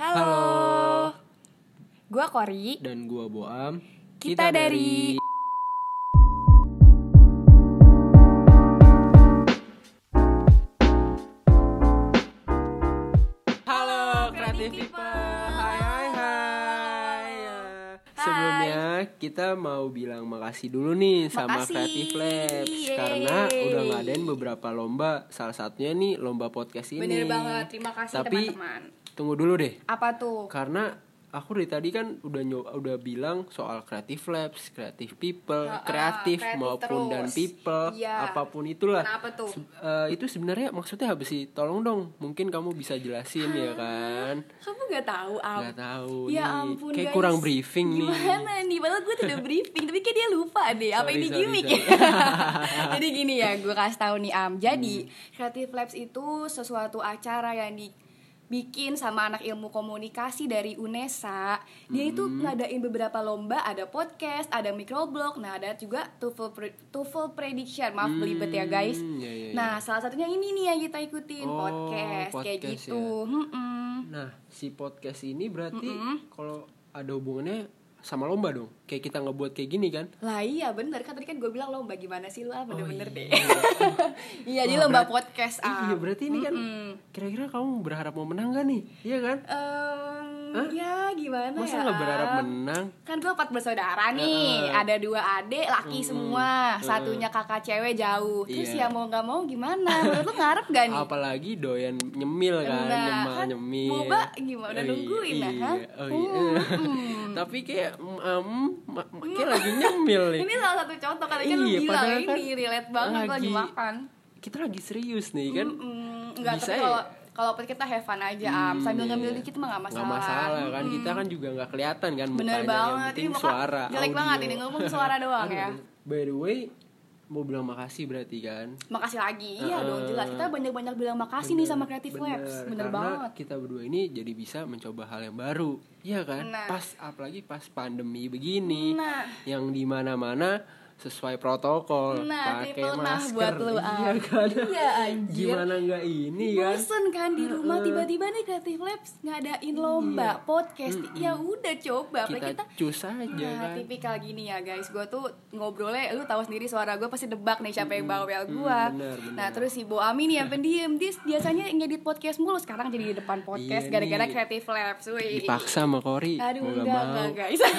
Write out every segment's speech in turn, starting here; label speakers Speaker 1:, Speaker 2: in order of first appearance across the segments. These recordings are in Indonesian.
Speaker 1: Halo. Gua Kori.
Speaker 2: dan gua Boam.
Speaker 1: Kita dari-
Speaker 2: Sebelumnya kita mau bilang makasih dulu nih sama
Speaker 1: Makasih.
Speaker 2: Creative Labs
Speaker 1: Yeay.
Speaker 2: karena udah ngadain beberapa lomba. Salah satunya nih lomba podcast ini.
Speaker 1: Bener banget. Terima kasih
Speaker 2: Tapi
Speaker 1: teman-teman.
Speaker 2: tunggu dulu deh.
Speaker 1: Apa tuh?
Speaker 2: Karena aku dari tadi kan udah udah bilang soal creative labs, creative people,
Speaker 1: Ha-ha,
Speaker 2: kreatif
Speaker 1: kreatif
Speaker 2: maupun
Speaker 1: terus.
Speaker 2: dan people,
Speaker 1: Iya.
Speaker 2: apa pun itulah.
Speaker 1: Kenapa tuh?
Speaker 2: Se- eh, itu sebenarnya maksudnya apa sih? Tolong dong, mungkin kamu bisa jelasin ya kan?
Speaker 1: Kamu gak tahu, Am?
Speaker 2: Gak tahu
Speaker 1: Ya
Speaker 2: nih.
Speaker 1: ampun
Speaker 2: Kayak
Speaker 1: guys.
Speaker 2: kurang briefing nih.
Speaker 1: Gimana nih? Padahal gue tuh udah briefing Tapi kayak dia lupa deh Apa
Speaker 2: Sorry,
Speaker 1: ini
Speaker 2: sorry,
Speaker 1: gimmick
Speaker 2: sorry.
Speaker 1: ya Jadi gini ya Gue kasih tahu nih Am Jadi
Speaker 2: Hmm.
Speaker 1: Creative Labs itu Sesuatu acara yang dibikin sama anak ilmu komunikasi dari UNESA Dia itu
Speaker 2: Hmm.
Speaker 1: ngadain beberapa lomba Ada podcast Ada microblog Nah ada juga TOEFL, pre- TOEFL prediction Maaf belibet ya guys
Speaker 2: Hmm, ya, ya, ya.
Speaker 1: Nah salah satunya ini nih yang kita ikutin
Speaker 2: Oh,
Speaker 1: podcast, Kayak
Speaker 2: podcast
Speaker 1: gitu
Speaker 2: ya.
Speaker 1: Mm-mm.
Speaker 2: Nah, si podcast ini berarti kalau ada hubungannya sama lomba dong. Kayak kita ngebuat kayak gini kan?
Speaker 1: Lah iya bener kan tadi kan gue bilang lomba gimana sih lu ah bener-bener
Speaker 2: iya.
Speaker 1: deh Iya jadi
Speaker 2: Wah,
Speaker 1: lomba
Speaker 2: berat-
Speaker 1: podcast ah
Speaker 2: Iya, berarti ini kan kira-kira kamu berharap mau menang gak nih? Iya kan?
Speaker 1: Em, Ya gimana
Speaker 2: Masa
Speaker 1: ya
Speaker 2: nggak berharap
Speaker 1: Am?
Speaker 2: menang?
Speaker 1: Kan gue empat bersaudara nih
Speaker 2: Heeh.
Speaker 1: Ada dua adik laki semua Satunya kakak cewek jauh Terus
Speaker 2: Iya.
Speaker 1: ya mau gak mau gimana Menurut lu ngarep gak nih?
Speaker 2: Apalagi doyan nyemil kan,
Speaker 1: Nah,
Speaker 2: nyemal
Speaker 1: kan
Speaker 2: nyemil.
Speaker 1: boba gimana? Udah
Speaker 2: Oh,
Speaker 1: nungguin
Speaker 2: iya,
Speaker 1: lah, ha?
Speaker 2: Oh iya.
Speaker 1: Hmm.
Speaker 2: Tapi kayak mm, ma- kayak lagi nyemil nih.
Speaker 1: Ini salah satu contoh Kan lu
Speaker 2: Iya,
Speaker 1: bilang
Speaker 2: padahal kan
Speaker 1: ini relate banget lagi
Speaker 2: lagi-
Speaker 1: makan
Speaker 2: Kita lagi serius nih kan.
Speaker 1: Mm, Enggak,
Speaker 2: Bisa
Speaker 1: tapi
Speaker 2: ya?
Speaker 1: kalau kalau kita have fun aja am sambil ngambil dikit mah gak masalah.
Speaker 2: Nggak masalah kan
Speaker 1: Mm-mm.
Speaker 2: kita kan juga nggak kelihatan kan
Speaker 1: Bener
Speaker 2: mukanya yang
Speaker 1: banget.
Speaker 2: penting
Speaker 1: Ini
Speaker 2: suara
Speaker 1: jelek
Speaker 2: audio.
Speaker 1: banget ini ngomong suara doang
Speaker 2: Aduh,
Speaker 1: ya.
Speaker 2: by the way mau bilang makasih berarti kan
Speaker 1: Makasih lagi. Iya dong jelas. Kita banyak-banyak bilang makasih nih sama Creative
Speaker 2: Bener,
Speaker 1: Labs. Bener
Speaker 2: karena
Speaker 1: banget.
Speaker 2: kita berdua ini jadi bisa mencoba hal yang baru Iya kan
Speaker 1: Nah.
Speaker 2: pas apalagi pas pandemi begini
Speaker 1: Nah.
Speaker 2: yang di mana mana sesuai protokol
Speaker 1: Nah,
Speaker 2: pakai masker
Speaker 1: buat lu,
Speaker 2: iya
Speaker 1: Am.
Speaker 2: kan
Speaker 1: Iya, anjir.
Speaker 2: gimana nggak ini kan
Speaker 1: Bosen kan di rumah tiba-tiba nih Creative Labs ngadain lomba podcast. Ya udah coba.
Speaker 2: Kita
Speaker 1: kita
Speaker 2: cus aja
Speaker 1: Nah,
Speaker 2: kan
Speaker 1: tipikal gini ya guys, gue tuh ngobrolnya, lu tahu sendiri suara gue pasti debak nih siapa yang bawel gue.
Speaker 2: bener, bener.
Speaker 1: Nah terus si Bo Ami nih yang pendiam, dia biasanya ngedit podcast mulu, sekarang jadi di depan podcast
Speaker 2: Iya
Speaker 1: gara-gara
Speaker 2: nih.
Speaker 1: Creative Labs, wih.
Speaker 2: dipaksa sama Kori
Speaker 1: Aduh enggak, enggak guys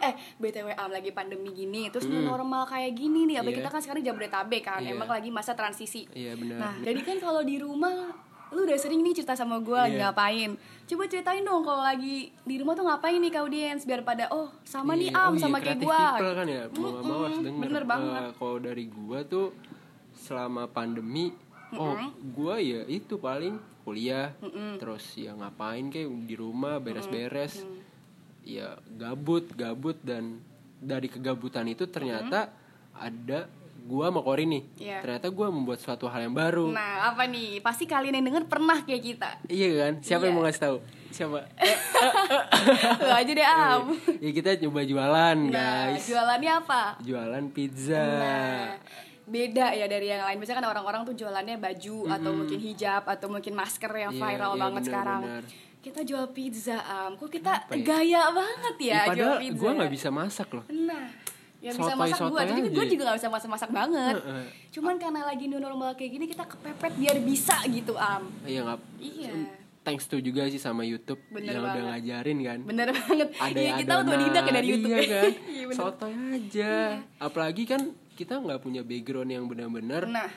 Speaker 1: Eh BTW Am lagi pandemi gini Terus new normal kayak gini nih Apa
Speaker 2: Iya.
Speaker 1: kita kan sekarang Jabodetabek kan
Speaker 2: Iya.
Speaker 1: Emang lagi masa transisi.
Speaker 2: Iya benar.
Speaker 1: Nah jadi kan kalau di rumah Lu udah sering nih cerita sama gue
Speaker 2: Iya.
Speaker 1: ngapain. Coba ceritain dong kalau lagi di rumah tuh ngapain nih ke audiens Biar pada oh sama nih
Speaker 2: Iya,
Speaker 1: Am
Speaker 2: oh iya,
Speaker 1: sama kayak gue
Speaker 2: kan ya? Mau nggak mau harus denger.
Speaker 1: Bener banget.
Speaker 2: Eh, kalau dari gua tuh selama pandemi oh gua ya itu paling kuliah terus ya ngapain kayak di rumah beres-beres. Ya gabut gabut dan dari kegabutan itu ternyata ada gua sama Kori nih.
Speaker 1: Iya.
Speaker 2: ternyata gua membuat suatu hal yang baru.
Speaker 1: Nah apa nih? Pasti kalian yang denger pernah kayak kita.
Speaker 2: Iya kan? Siapa yang
Speaker 1: Iya.
Speaker 2: mau ngasih tahu? Siapa?
Speaker 1: Lu aja deh Am.
Speaker 2: Ya kita coba jualan
Speaker 1: Nah
Speaker 2: guys.
Speaker 1: jualannya apa?
Speaker 2: jualan pizza.
Speaker 1: Nah, beda ya dari yang lain. Biasanya kan orang-orang tuh jualannya baju atau mungkin hijab atau mungkin masker yang
Speaker 2: Iya,
Speaker 1: viral
Speaker 2: iya,
Speaker 1: banget
Speaker 2: bener,
Speaker 1: sekarang.
Speaker 2: bener.
Speaker 1: Kita jual pizza, am. Kok kita
Speaker 2: Kenapa ya?
Speaker 1: gaya banget ya,
Speaker 2: Ya,
Speaker 1: jual pizza?
Speaker 2: gue nggak bisa masak loh
Speaker 1: Nah, yang bisa masak gue, jadi gue juga gak bisa masak-masak banget.
Speaker 2: Heeh.
Speaker 1: Cuman karena lagi new normal kayak gini kita kepepet biar bisa gitu, am.
Speaker 2: Iya nggak.
Speaker 1: Iya.
Speaker 2: Thanks to juga sih sama YouTube
Speaker 1: Bener
Speaker 2: yang udah
Speaker 1: banget.
Speaker 2: ngajarin kan.
Speaker 1: Bener banget.
Speaker 2: Ada
Speaker 1: Iya,
Speaker 2: yang
Speaker 1: kita otodidak ya dari YouTube.
Speaker 2: Iya kan.
Speaker 1: Iya.
Speaker 2: Sotoy aja. Apalagi kan kita nggak punya background yang benar-benar
Speaker 1: Nah,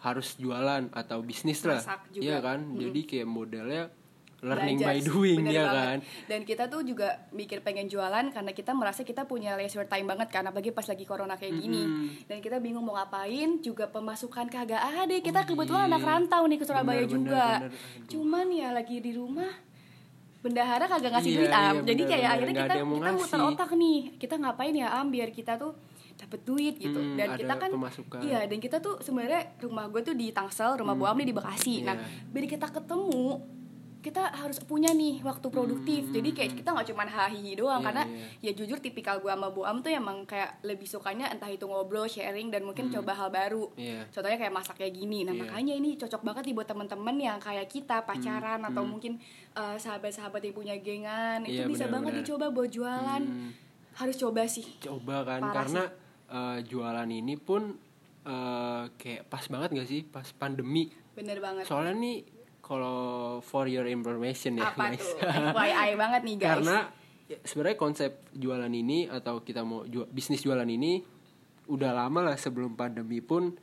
Speaker 2: harus jualan atau bisnis lah.
Speaker 1: Masak.
Speaker 2: Iya kan. Jadi kayak modelnya learning
Speaker 1: belajar
Speaker 2: by doing
Speaker 1: bener
Speaker 2: ya
Speaker 1: banget.
Speaker 2: kan.
Speaker 1: dan kita tuh juga mikir pengen jualan karena kita merasa kita punya leisure time banget karena apalagi pas lagi corona kayak gini dan kita bingung mau ngapain juga pemasukan kagak ada kita kebetulan anak rantau nih ke Surabaya
Speaker 2: Bener, bener,
Speaker 1: juga
Speaker 2: bener. Aduh.
Speaker 1: cuman ya lagi di rumah bendahara kagak ngasih
Speaker 2: Iya,
Speaker 1: duit am
Speaker 2: iya,
Speaker 1: jadi
Speaker 2: bener,
Speaker 1: kayak
Speaker 2: bener.
Speaker 1: akhirnya kita kita muter otak nih kita ngapain ya am biar kita tuh dapet duit gitu
Speaker 2: Hmm,
Speaker 1: dan kita kan
Speaker 2: pemasukan.
Speaker 1: iya dan kita tuh sebenarnya rumah gue tuh di Tangsel rumah Bu Am nih di Bekasi nah
Speaker 2: iya.
Speaker 1: biar kita ketemu kita harus punya nih waktu produktif. Jadi kayak kita nggak cuma hahihi doang
Speaker 2: Iya,
Speaker 1: karena
Speaker 2: iya.
Speaker 1: ya jujur tipikal gue sama Bu Am tuh emang kayak lebih sukanya entah itu ngobrol sharing dan mungkin coba hal baru.
Speaker 2: Iya.
Speaker 1: contohnya kayak masak kayak gini. Nah
Speaker 2: Iya.
Speaker 1: makanya ini cocok banget nih buat temen-temen yang kayak kita pacaran
Speaker 2: Hmm,
Speaker 1: atau mungkin uh, sahabat-sahabat yang punya gengan. Itu
Speaker 2: Iya,
Speaker 1: bisa banget
Speaker 2: benar-benar.
Speaker 1: dicoba buat jualan.
Speaker 2: Hmm.
Speaker 1: harus coba sih.
Speaker 2: Coba kan
Speaker 1: Parah
Speaker 2: karena eh, jualan ini pun eh, kayak pas banget gak sih? Pas pandemi.
Speaker 1: Bener banget.
Speaker 2: Soalnya nih kalau for your information ya
Speaker 1: apa
Speaker 2: guys.
Speaker 1: tuh? FYI banget nih guys.
Speaker 2: Karena ya, sebenarnya konsep jualan ini atau kita mau ju- bisnis jualan ini udah lama lah sebelum pandemi pun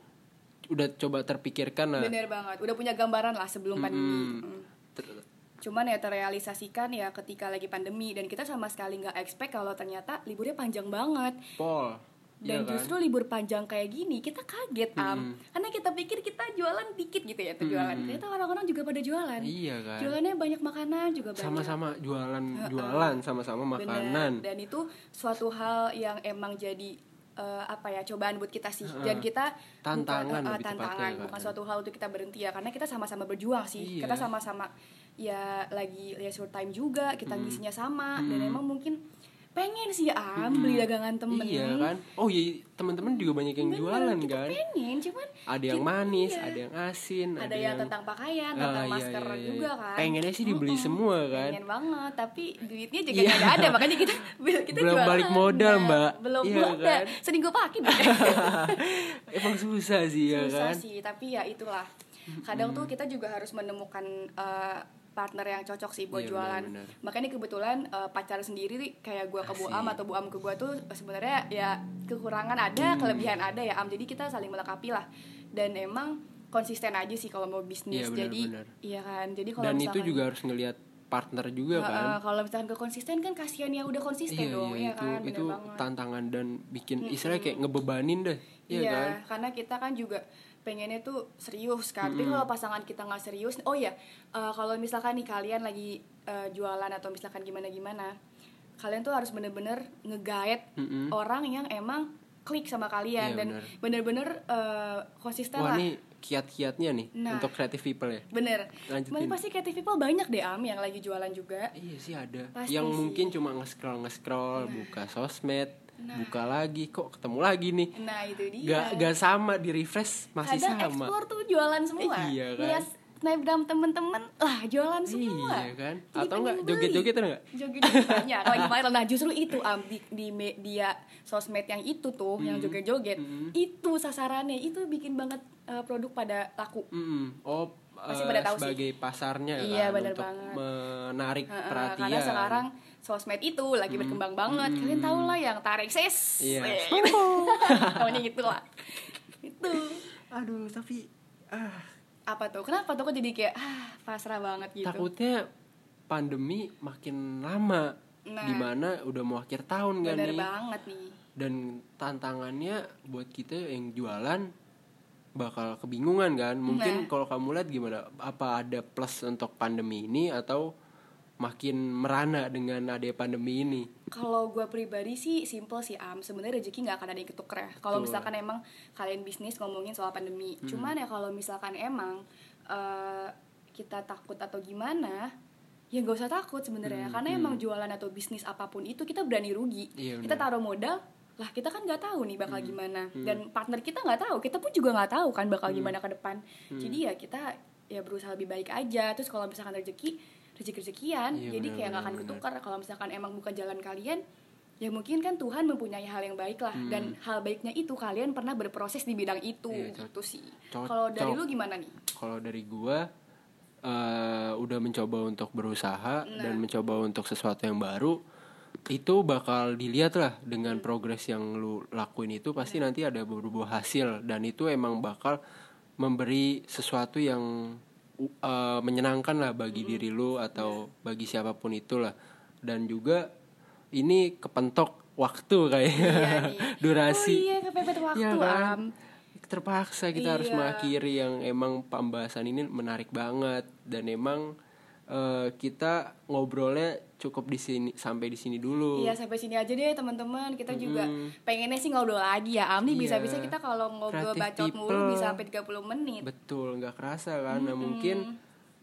Speaker 2: udah coba terpikirkan lah.
Speaker 1: Bener banget. Udah punya gambaran lah sebelum pandemi.
Speaker 2: Hmm.
Speaker 1: Mm. Cuman ya terrealisasikan ya ketika lagi pandemi dan kita sama sekali nggak expect kalau ternyata liburnya panjang banget.
Speaker 2: Pol
Speaker 1: dan
Speaker 2: iya kan?
Speaker 1: justru libur panjang kayak gini kita kaget am. Karena kita pikir kita jualan dikit gitu ya tuh jualan. Ternyata orang-orang juga pada jualan.
Speaker 2: Iya kan?
Speaker 1: Jualannya banyak makanan juga banyak.
Speaker 2: Sama-sama jualan jualan sama-sama
Speaker 1: Bener.
Speaker 2: makanan.
Speaker 1: Dan itu suatu hal yang emang jadi eh, apa ya cobaan buat kita sih. Dan kita
Speaker 2: Tantangan
Speaker 1: bukan, eh,
Speaker 2: lebih tepatnya
Speaker 1: tantangan
Speaker 2: kan.
Speaker 1: bukan suatu hal untuk kita berhenti ya. Karena kita sama-sama berjuang sih.
Speaker 2: Iya.
Speaker 1: kita sama-sama ya lagi leisure time juga kita ngisinya sama. Dan emang mungkin pengen sih am beli dagangan temen
Speaker 2: iya kan oh iya teman-teman juga banyak yang
Speaker 1: Bener,
Speaker 2: jualan
Speaker 1: kita
Speaker 2: kan
Speaker 1: pengen cuman
Speaker 2: ada yang manis
Speaker 1: iya.
Speaker 2: ada yang asin
Speaker 1: ada, yang tentang pakaian
Speaker 2: Ah,
Speaker 1: tentang
Speaker 2: iya,
Speaker 1: masker
Speaker 2: iya, iya.
Speaker 1: juga kan
Speaker 2: pengennya sih dibeli semua kan
Speaker 1: pengen banget tapi duitnya juga
Speaker 2: Iya.
Speaker 1: nggak ada makanya kita kita
Speaker 2: Belum
Speaker 1: jualan.
Speaker 2: balik modal,
Speaker 1: Nah,
Speaker 2: Mbak.
Speaker 1: belum
Speaker 2: Iya
Speaker 1: belum ada
Speaker 2: kan?
Speaker 1: sering gue pakai
Speaker 2: emang susah sih ya
Speaker 1: susah
Speaker 2: kan
Speaker 1: sih tapi ya itulah kadang tuh kita juga harus menemukan eh, partner yang cocok sih buat
Speaker 2: Iya,
Speaker 1: jualan.
Speaker 2: benar-benar.
Speaker 1: makanya kebetulan eh, pacar sendiri nih, kayak gue ke Bu Am atau Bu Am ke gue tuh sebenarnya ya kekurangan ada kelebihan ada ya Am. Jadi kita saling melengkapi lah. Dan emang konsisten aja sih kalau mau bisnis.
Speaker 2: Iya,
Speaker 1: jadi
Speaker 2: benar-benar.
Speaker 1: iya kan jadi kalau
Speaker 2: dan itu juga harus ngelihat partner juga
Speaker 1: Uh,
Speaker 2: kan.
Speaker 1: uh, kalau misalkan gak konsisten kan kasihan yang udah konsisten
Speaker 2: iya,
Speaker 1: dong
Speaker 2: iya,
Speaker 1: ya
Speaker 2: itu
Speaker 1: kan bener
Speaker 2: itu
Speaker 1: banget.
Speaker 2: tantangan dan bikin istilahnya kayak ngebebanin deh iya
Speaker 1: iya
Speaker 2: kan?
Speaker 1: karena kita kan juga pengennya tuh serius kan tapi kalau pasangan kita nggak serius oh ya uh, kalau misalkan nih kalian lagi uh, jualan atau misalkan gimana gimana kalian tuh harus bener-bener nge-guide
Speaker 2: Mm-mm.
Speaker 1: orang yang emang klik sama kalian
Speaker 2: Iya,
Speaker 1: dan
Speaker 2: bener.
Speaker 1: bener-bener uh, konsisten
Speaker 2: wah
Speaker 1: lah
Speaker 2: nih kiat-kiatnya nih
Speaker 1: Nah.
Speaker 2: untuk creative people ya
Speaker 1: bener
Speaker 2: Lanjutin.
Speaker 1: Pasti creative people banyak deh am yang lagi jualan juga
Speaker 2: Iya sih ada.
Speaker 1: Pasti
Speaker 2: yang
Speaker 1: sih.
Speaker 2: Mungkin cuma nge-scroll nge-scroll, buka sosmed, buka lagi kok ketemu lagi nih.
Speaker 1: nah itu dia
Speaker 2: Gak gak sama di refresh masih
Speaker 1: kadang
Speaker 2: sama.
Speaker 1: explore tuh jualan semua
Speaker 2: Iya kan?
Speaker 1: Lihat snapgram temen-temen lah jualan semua
Speaker 2: Iya kan?
Speaker 1: Jadi
Speaker 2: Atau enggak joget-joget enggak?
Speaker 1: joget-joget banyak lagi viral nah justru itu am di, di media sosmed yang itu tuh yang
Speaker 2: Hmm.
Speaker 1: joget-joget itu sasarannya itu bikin banget uh, produk pada laku
Speaker 2: Mm-mm. Oh,
Speaker 1: Pasti
Speaker 2: eh,
Speaker 1: pada tahu sih.
Speaker 2: sebagai pasarnya
Speaker 1: Iya,
Speaker 2: kan
Speaker 1: bener
Speaker 2: untuk
Speaker 1: banget.
Speaker 2: menarik
Speaker 1: Heeh,
Speaker 2: perhatian.
Speaker 1: karena sekarang sosmed itu lagi berkembang banget. Kalian tahu lah yang tarik sis.
Speaker 2: Iya.
Speaker 1: Eh, namanya gitu lah itu.
Speaker 2: Aduh, tapi ah.
Speaker 1: Apa tuh? Kenapa tuh kok jadi kayak ah pasrah banget gitu?
Speaker 2: Takutnya pandemi makin lama.
Speaker 1: Nah.
Speaker 2: Di mana udah mau akhir tahun kan
Speaker 1: bener
Speaker 2: nih.
Speaker 1: banget nih.
Speaker 2: Dan tantangannya buat kita yang jualan bakal kebingungan kan. Mungkin
Speaker 1: Nah.
Speaker 2: kalau kamu lihat gimana? Apa ada plus untuk pandemi ini atau makin merana dengan ada pandemi ini
Speaker 1: Kalau gue pribadi sih simple sih am sebenarnya rezeki nggak akan ada yang ketuker ya. Kalau misalkan emang kalian bisnis ngomongin soal pandemi,
Speaker 2: Hmm.
Speaker 1: cuman ya kalau misalkan emang eh, kita takut atau gimana, ya nggak usah takut sebenarnya. Karena emang jualan atau bisnis apa pun itu kita berani rugi.
Speaker 2: Hmm, Iya,
Speaker 1: kita taruh modal, lah kita kan nggak tahu nih bakal
Speaker 2: Hmm.
Speaker 1: gimana. Dan partner kita nggak tahu, kita pun juga nggak tahu kan bakal gimana ke depan.
Speaker 2: Hmm.
Speaker 1: Jadi ya kita ya berusaha lebih baik aja. Terus kalau misalkan rezeki rezeki rezekian
Speaker 2: Iya,
Speaker 1: jadi
Speaker 2: benar,
Speaker 1: kayak nggak akan ketukar. Kalau misalkan emang bukan jalan kalian ya mungkin kan Tuhan mempunyai hal yang baik lah. Dan hal baiknya itu kalian pernah berproses di bidang itu
Speaker 2: Hmm. Iya,
Speaker 1: gitu sih. Kalau dari lu gimana nih?
Speaker 2: Kalau dari gua eh, udah mencoba untuk berusaha
Speaker 1: Nah.
Speaker 2: dan mencoba untuk sesuatu yang baru itu bakal dilihat lah dengan
Speaker 1: Hmm.
Speaker 2: progres yang lu lakuin itu. Pasti nanti ada beberapa hasil. Dan itu emang bakal memberi sesuatu yang uh, menyenangkan lah bagi
Speaker 1: Hmm.
Speaker 2: diri lu atau bagi siapa pun itulah dan juga ini kepentok waktu kayak
Speaker 1: Iya nih.
Speaker 2: durasi
Speaker 1: oh iya kepepet waktu
Speaker 2: Iya kan?
Speaker 1: am
Speaker 2: terpaksa kita harus
Speaker 1: Iya.
Speaker 2: mengakhiri yang emang pembahasan ini menarik banget dan emang uh, kita ngobrolnya cukup di sini sampai di sini dulu.
Speaker 1: Iya, sampai sini aja deh teman-teman. Kita mm. juga pengennya sih ngobrol lagi ya. Amni
Speaker 2: iya.
Speaker 1: bisa-bisa kita kalau ngobrol
Speaker 2: Kreatif
Speaker 1: bacot
Speaker 2: people.
Speaker 1: mulu bisa sampai 30 menit.
Speaker 2: Betul, nggak kerasa kan. -hmm. Nah, mungkin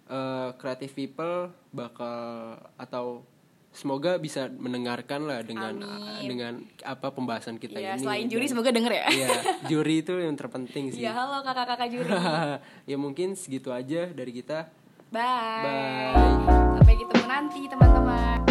Speaker 2: eh, kreatif uh, people bakal atau semoga bisa mendengarkan lah dengan
Speaker 1: Amin.
Speaker 2: dengan apa pembahasan kita
Speaker 1: ya,
Speaker 2: ini.
Speaker 1: Selain juri
Speaker 2: Dan,
Speaker 1: semoga denger ya.
Speaker 2: Iya, juri itu yang terpenting sih.
Speaker 1: Ya halo kakak-kakak juri.
Speaker 2: ya mungkin segitu aja dari kita.
Speaker 1: Bye.
Speaker 2: Bye.
Speaker 1: Sampai ketemu nanti teman-teman.